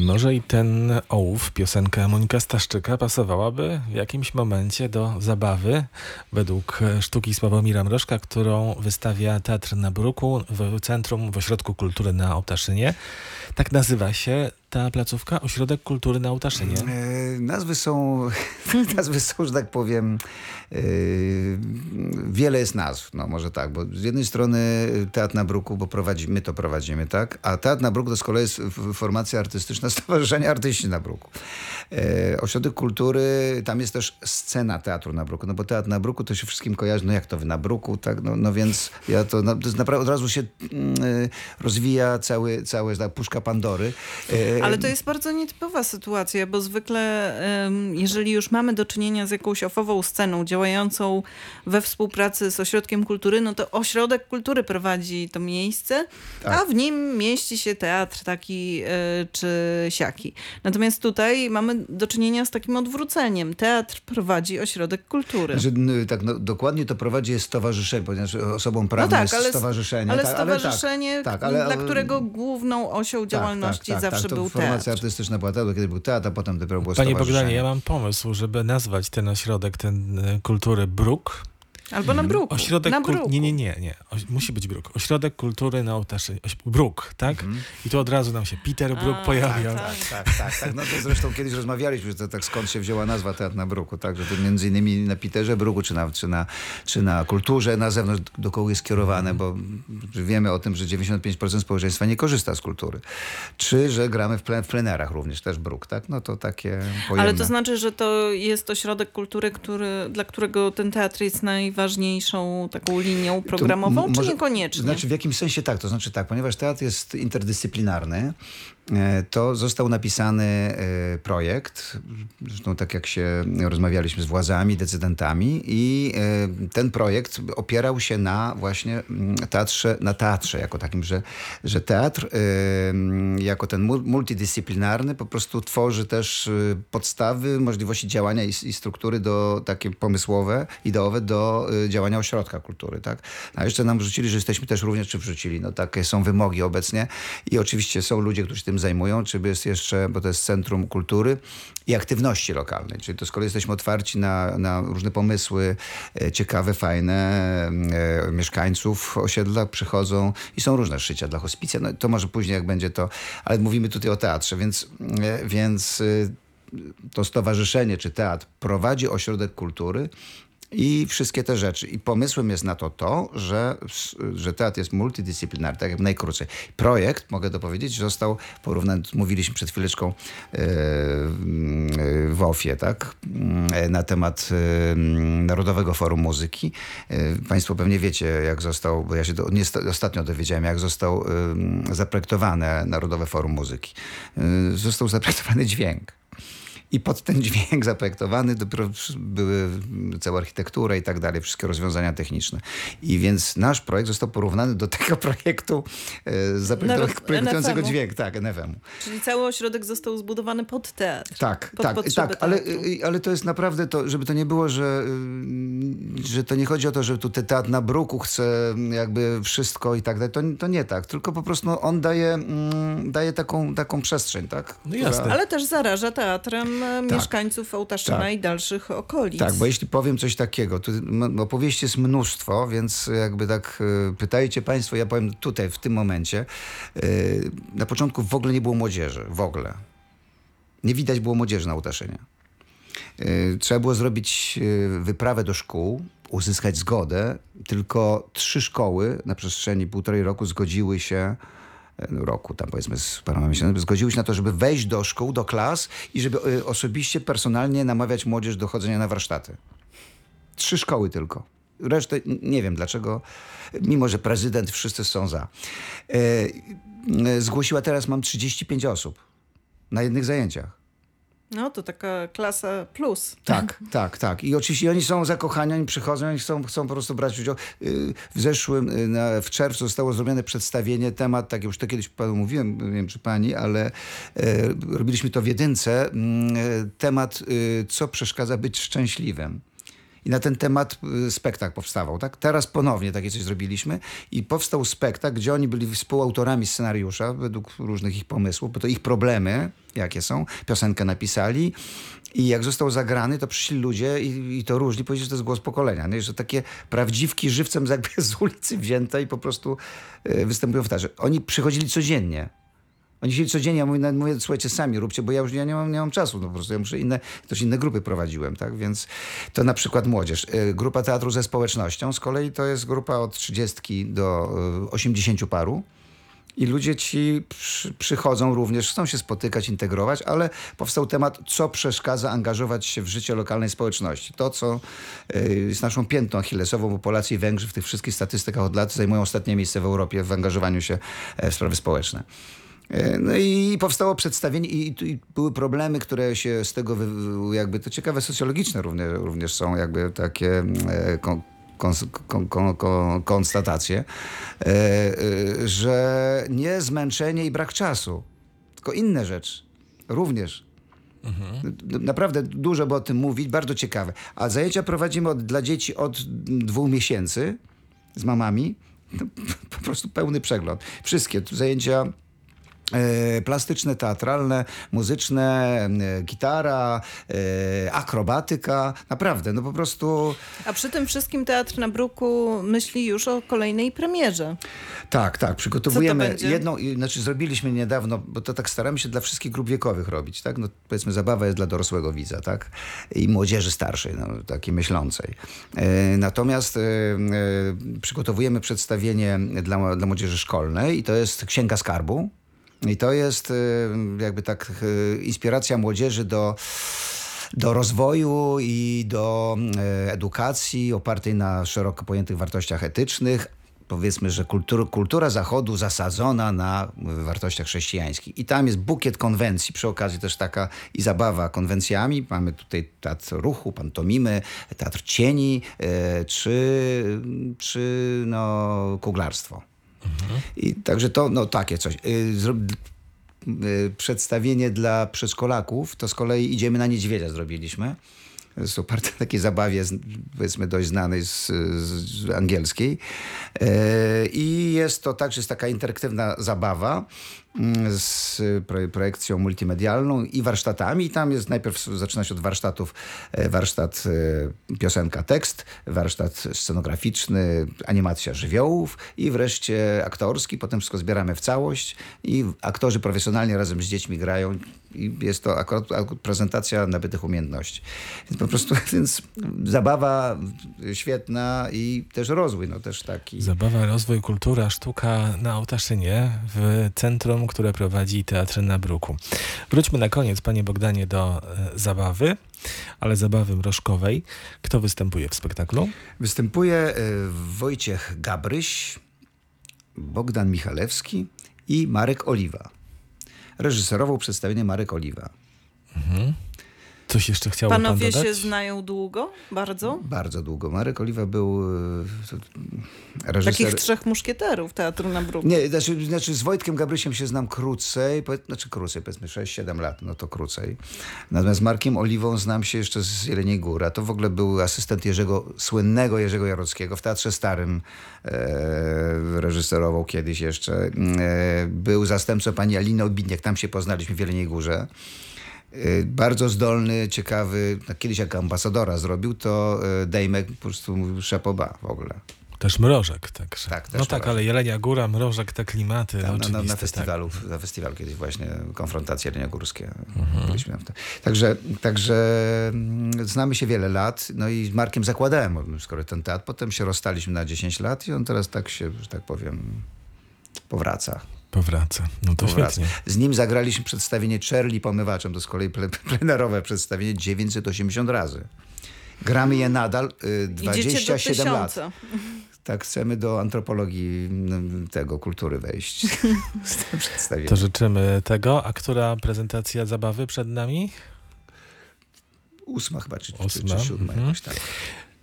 Może i ten ołów, piosenka Monika Staszczyka pasowałaby w jakimś momencie do zabawy według sztuki Sławomira Mrożka, którą wystawia Teatr na Bruku w Centrum w Ośrodku Kultury na Ołtaszynie. Tak nazywa się ta placówka? Ośrodek Kultury na Ołtaszynie? E, nazwy są, nazwy są, że tak powiem, e, wiele jest nazw, no może tak, bo z jednej strony Teatr na Bruku, bo prowadzi, my to prowadzimy, tak? A Teatr na Bruku to z kolei jest formacja artystyczna Stowarzyszenia Artyści na Bruku. E, Ośrodek Kultury, tam jest też scena Teatru na Bruku, no bo Teatr na Bruku to się wszystkim kojarzy, no jak to wy na Bruku, tak? No, no więc ja to, no, to naprawdę od razu się mm, rozwija cały, cały puszka Pandory. Ale to jest bardzo nietypowa sytuacja, bo zwykle jeżeli już mamy do czynienia z jakąś ofową sceną działającą we współpracy z Ośrodkiem Kultury, no to Ośrodek Kultury prowadzi to miejsce, tak. a w nim mieści się teatr taki e, czy siaki. Natomiast tutaj mamy do czynienia z takim odwróceniem. Teatr prowadzi Ośrodek Kultury. Że, tak, no, dokładnie to prowadzi jest stowarzyszenie, ponieważ osobą prawną no tak, jest ale, stowarzyszenie. Ale tak, stowarzyszenie, ale tak, tak, ale, dla którego główną osią tak, działalności zawsze był teatr formacja artystyczna była teatr, kiedy był teatr, a potem dopiero było Panie Bogdanie, ja mam pomysł, żeby nazwać ten ośrodek ten y, kultury Bruk Albo na bruku. Ośrodek na bruku. Nie, nie, nie, nie. O, musi być bruk. Ośrodek Kultury na Ołtaszy. Bruk, tak? Mm. I tu od razu nam się Peter Brook pojawia. Tak, tak, tak, tak, tak. No to zresztą kiedyś rozmawialiśmy, że to, tak skąd się wzięła nazwa Teatr na Bruku, tak? Że to między innymi na Peterze Bruku, czy na, czy na, czy na kulturze na zewnątrz, do kogo jest kierowane, bo wiemy o tym, że 95% społeczeństwa nie korzysta z kultury. Czy, że gramy w, plen, w plenerach również, też Bruk, tak? No to takie pojemne. Ale to znaczy, że to jest ośrodek kultury, który, dla którego ten teatr jest najważniejszy najważniejszą taką linią programową, to, czy niekoniecznie? Znaczy w jakimś sensie tak, to znaczy tak, ponieważ teatr jest interdyscyplinarny, to został napisany e, projekt, zresztą tak jak się rozmawialiśmy z władzami, decydentami i e, ten projekt opierał się na właśnie mm, teatrze, na teatrze jako takim, że, że teatr jako ten multidyscyplinarny po prostu tworzy też podstawy, możliwości działania i, i struktury do takie pomysłowe, ideowe do działania ośrodka kultury, tak? A jeszcze nam wrzucili, że jesteśmy też również, czy wrzucili, no takie są wymogi obecnie i oczywiście są ludzie, którzy tym zajmują, czy jest jeszcze, bo to jest Centrum Kultury i Aktywności Lokalnej, czyli to z kolei jesteśmy otwarci na, na różne pomysły e, ciekawe, fajne. E, mieszkańców osiedla przychodzą i są różne szycia dla hospicja. No, to może później jak będzie to, ale mówimy tutaj o teatrze, więc, e, więc to stowarzyszenie czy teatr prowadzi ośrodek kultury, i wszystkie te rzeczy. I pomysłem jest na to to, że, że teatr jest multidyscyplinarny, tak jak najkrócej. Projekt, mogę dopowiedzieć, został porównany, mówiliśmy przed chwileczką yy, w OFIE, tak? Yy, na temat Narodowego Forum Muzyki. Państwo pewnie wiecie, jak został, bo ja się do, nie, ostatnio dowiedziałem, jak został zaprojektowane Narodowe Forum Muzyki. Został zaprojektowany dźwięk. I pod ten dźwięk zaprojektowany dopiero były cała architektura i tak dalej, wszystkie rozwiązania techniczne. I więc nasz projekt został porównany do tego projektu e, projektującego dźwięk, tak, NFM-u. Czyli cały ośrodek został zbudowany pod teatr. Tak, pod tak, tak, ale, ale to jest naprawdę to, żeby to nie było, że, y, że to nie chodzi o to, że tu teatr na bruku chce jakby wszystko i tak dalej. To, to nie tak, tylko po prostu no, on daje, mm, daje taką, taką przestrzeń, tak? No jasne. Ale też zaraża teatrem tak. mieszkańców Ołtaszyna tak. i dalszych okolic. Tak, bo jeśli powiem coś takiego, to opowieści jest mnóstwo, więc jakby tak e, pytajcie państwo, ja powiem tutaj, w tym momencie. E, na początku w ogóle nie było młodzieży, w ogóle. Nie widać było młodzieży na Ołtaszynie. E, trzeba było zrobić wyprawę do szkół, uzyskać zgodę. Tylko trzy szkoły na przestrzeni półtorej roku zgodziły się roku, tam powiedzmy z paroma miesięcy, zgodziły się na to, żeby wejść do szkół, do klas i żeby y, osobiście, personalnie namawiać młodzież do chodzenia na warsztaty. Trzy szkoły tylko. Resztę nie wiem dlaczego, mimo że prezydent, wszyscy są za. E, e, zgłosiła teraz, mam 35 osób na jednych zajęciach. No to taka klasa plus. Tak, tak, tak. I oczywiście oni są zakochani, oni przychodzą, oni chcą, chcą po prostu brać udział. Y, w zeszłym, y, na, w czerwcu zostało zrobione przedstawienie, temat, tak już to kiedyś panu mówiłem, nie wiem czy pani, ale e, robiliśmy to w jedynce, mm, temat, y, co przeszkadza być szczęśliwym. I na ten temat y, spektakl powstawał, tak? Teraz ponownie takie coś zrobiliśmy i powstał spektakl, gdzie oni byli współautorami scenariusza według różnych ich pomysłów, bo to ich problemy, jakie są, piosenkę napisali i jak został zagrany, to przyszli ludzie i, i to różni, powiedzieli, że to jest głos pokolenia, nie? że takie prawdziwki żywcem z ulicy wzięte i po prostu y, występują w tarze. Oni przychodzili codziennie. Oni siedzieli codziennie, ja mówię, nawet mówię, słuchajcie, sami róbcie, bo ja już ja nie, mam, nie mam czasu, no po prostu ja muszę inne, też inne grupy prowadziłem, tak, więc to na przykład młodzież. Y, Grupa Teatru ze Społecznością z kolei to jest grupa od 30 do y, 80 paru. I ludzie ci przy, przychodzą również, chcą się spotykać, integrować, ale powstał temat, co przeszkadza angażować się w życie lokalnej społeczności. To, co y, jest naszą piętą achillesową, bo Polacy i Węgrzy w tych wszystkich statystykach od lat zajmują ostatnie miejsce w Europie w angażowaniu się e, w sprawy społeczne. E, No i powstało przedstawienie i, i były problemy, które się z tego, jakby to ciekawe socjologiczne również, również są jakby takie e, kon, kon, kon, kon, konstatacje, e, e, że nie zmęczenie i brak czasu, tylko inne rzeczy również. N- Naprawdę dużo by o tym mówić, bardzo ciekawe. A zajęcia prowadzimy od, dla dzieci od dwóch miesięcy z mamami. No, po prostu pełny przegląd. Wszystkie zajęcia plastyczne, teatralne, muzyczne, e, gitara, e, akrobatyka. Naprawdę, no po prostu... A przy tym wszystkim Teatr na Bruku myśli już o kolejnej premierze. Tak, tak, przygotowujemy jedną, znaczy zrobiliśmy niedawno, bo to tak staramy się dla wszystkich grup wiekowych robić, tak? No powiedzmy zabawa jest dla dorosłego widza, tak? I młodzieży starszej, no, takiej myślącej. E, natomiast e, e, przygotowujemy przedstawienie dla, dla młodzieży szkolnej i to jest Księga Skarbu. I to jest e, jakby tak e, inspiracja młodzieży do do rozwoju i do e, edukacji opartej na szeroko pojętych wartościach etycznych. Powiedzmy, że kultur, kultura Zachodu zasadzona na wartościach chrześcijańskich. I tam jest bukiet konwencji, przy okazji też taka i zabawa konwencjami. Mamy tutaj teatr ruchu, pantomimy, teatr cieni, czy, czy no, kuglarstwo. I także to, no takie coś. Y, y, przedstawienie dla przedszkolaków, to z kolei idziemy na niedźwiedzia zrobiliśmy. Jest oparte na takiej zabawie, powiedzmy dość znanej z, z, angielskiej. E, I jest to także jest taka interaktywna zabawa z pro, projekcją multimedialną i warsztatami. Tam jest najpierw zaczyna się od warsztatów, e, warsztat e, piosenka, tekst, warsztat scenograficzny, animacja żywiołów i wreszcie aktorski. Potem wszystko zbieramy w całość i aktorzy profesjonalnie razem z dziećmi grają i jest to akurat prezentacja nabytych umiejętności. Więc po prostu więc zabawa świetna i też rozwój, no też taki. Zabawa, rozwój, kultura, sztuka na Ołtaszynie w centrum, które prowadzi Teatr na Bruku. Wróćmy na koniec, panie Bogdanie, do e, zabawy, ale zabawy mrożkowej. Kto występuje w spektaklu? Występuje e, Wojciech Gabryś, Bogdan Michalewski i Marek Oliwa. Reżyserował przedstawienie Marek Oliwa. Coś jeszcze chciałby pan Panowie się znają długo? Bardzo? Bardzo długo. Marek Oliwa był e, reżyser... Takich trzech muszkieterów Teatru na Bruku. Nie, znaczy, znaczy z Wojtkiem Gabrysiem się znam krócej, znaczy krócej, powiedzmy 6-7 lat, no to krócej. Natomiast z Markiem Oliwą znam się jeszcze z Jeleniej Góry, a to w ogóle był asystent Jerzego, słynnego Jerzego Jarockiego w Teatrze Starym e, reżyserował kiedyś jeszcze. E, był zastępcą pani Aliny Obidniak, tam się poznaliśmy w Jeleniej Górze. E, Bardzo zdolny, ciekawy, no, kiedyś jak ambasadora zrobił, to e, Dejmek po prostu mówił szapoba w ogóle. Też mrożek, także. Tak, też no tak, mrożek. ale Jelenia Góra, mrożek, te klimaty, Tam, na, na, oczywiste, na tak. festiwalu, na festiwal kiedyś właśnie, konfrontacje jeleniogórskie. Byliśmy tam. Także, także mm, znamy się wiele lat, no i z Markiem zakładałem, skoro ten teatr, potem się rozstaliśmy na 10 lat i on teraz tak się, że tak powiem, powraca. Powraca. No to powraca. świetnie. Z nim zagraliśmy przedstawienie Czerli pomywaczem, to z kolei ple, plenerowe przedstawienie 980 razy. Gramy je nadal y, Idziecie do 27 lat. Tak, chcemy do antropologii mm, tego, kultury wejść. Z tym przedstawieniem. To życzymy tego. A która prezentacja zabawy przed nami? Ósma chyba, czy, czy, Ósma, czy siódma mhm. jakoś tak.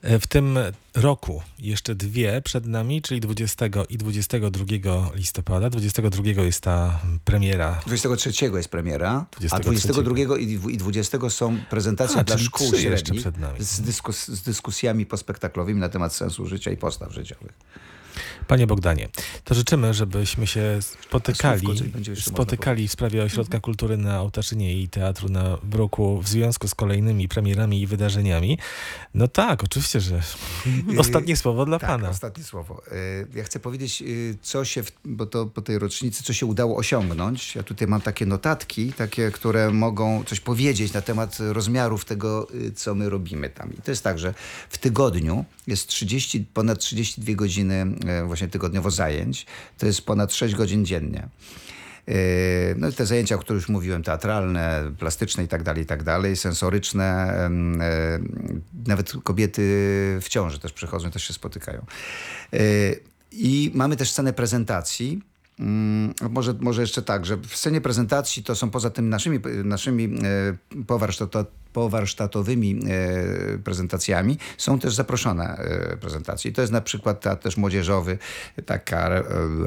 E, W tym roku jeszcze dwie przed nami, czyli 20 i 22 listopada. 22 jest ta premiera. 23 jest premiera, a 23. 22 i dwu- i 20 są prezentacje A, dla szkół średnich z, dyskus, z dyskusjami pospektaklowymi na temat sensu życia i postaw życiowych. Panie Bogdanie, to życzymy, żebyśmy się spotykali, spotykali w sprawie Ośrodka Kultury na Ołtaszynie i Teatru na Bruku w związku z kolejnymi premierami i wydarzeniami. No tak, oczywiście, że ostatnie słowo dla Tak, Pana. ostatnie słowo. Y, Ja chcę powiedzieć, y, co się, w, bo to po tej rocznicy, co się udało osiągnąć. Ja tutaj mam takie notatki, takie, które mogą coś powiedzieć na temat rozmiarów tego, y, co my robimy tam. I to jest tak, że w tygodniu jest 30, ponad 32 godziny y, właśnie tygodniowo zajęć. To jest ponad 6 godzin dziennie. Yy, No te zajęcia, o których już mówiłem, teatralne, plastyczne i tak dalej, i tak dalej, sensoryczne, e, nawet kobiety w ciąży też przychodzą, też się spotykają. Yy, I mamy też scenę prezentacji. Mm, Może, może jeszcze tak, że w scenie prezentacji to są poza tym naszymi, naszymi e, powarsztato, powarsztatowymi e, prezentacjami, są też zaproszone e, prezentacje. I to jest na przykład teatr też młodzieżowy, taka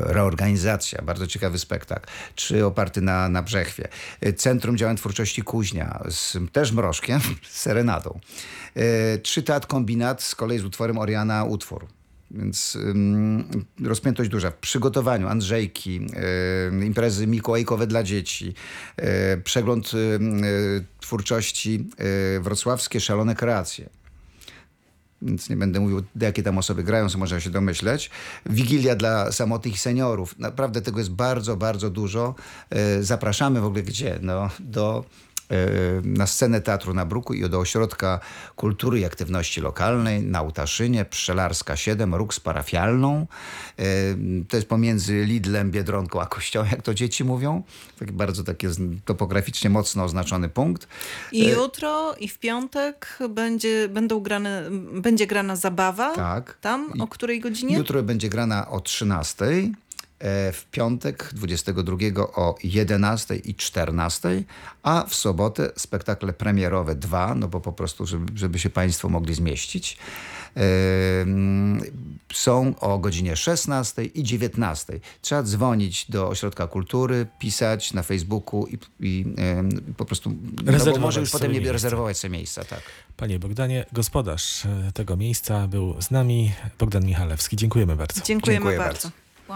reorganizacja, bardzo ciekawy spektakl, czy oparty na, na Brzechwie. Centrum Działań Twórczości Kuźnia, z też mrożkiem, z serenadą. Czy teatr kombinat z kolei z utworem Oriana Utwór. Więc ym, rozpiętość duża. W przygotowaniu Andrzejki, imprezy mikołajkowe dla dzieci, y, przegląd y, y, twórczości wrocławskie Szalone Kreacje. Więc nie będę mówił, jakie tam osoby grają, co można się domyśleć. Wigilia dla samotnych seniorów. Naprawdę tego jest bardzo, bardzo dużo. Zapraszamy w ogóle gdzie? No, do na scenę Teatru na Bruku i do Ośrodka Kultury i Aktywności Lokalnej na Utaszynie, Pszczelarska 7, róg z parafialną. Y, To jest pomiędzy Lidlem, Biedronką a Kościołem, jak to dzieci mówią. Taki bardzo taki topograficznie mocno oznaczony punkt. I E, jutro i w piątek będzie, będą grane, będzie grana zabawa. Tak. Tam o której godzinie? Jutro będzie grana o 13, e, w piątek 22 o 11 i 14, a w sobotę spektakle premierowe dwa, no bo po prostu, żeby, żeby się Państwo mogli zmieścić. e, mm, Są o godzinie 16 i 19. Trzeba dzwonić do Ośrodka Kultury, pisać na Facebooku i, i em, po prostu no bo Rezerwować może już potem nie rezerwować sobie miejsca. Tak. Panie Bogdanie, gospodarz e, tego miejsca był z nami, Bogdan Michalewski. Dziękujemy bardzo. Dziękujemy Dziękuję bardzo. bardzo.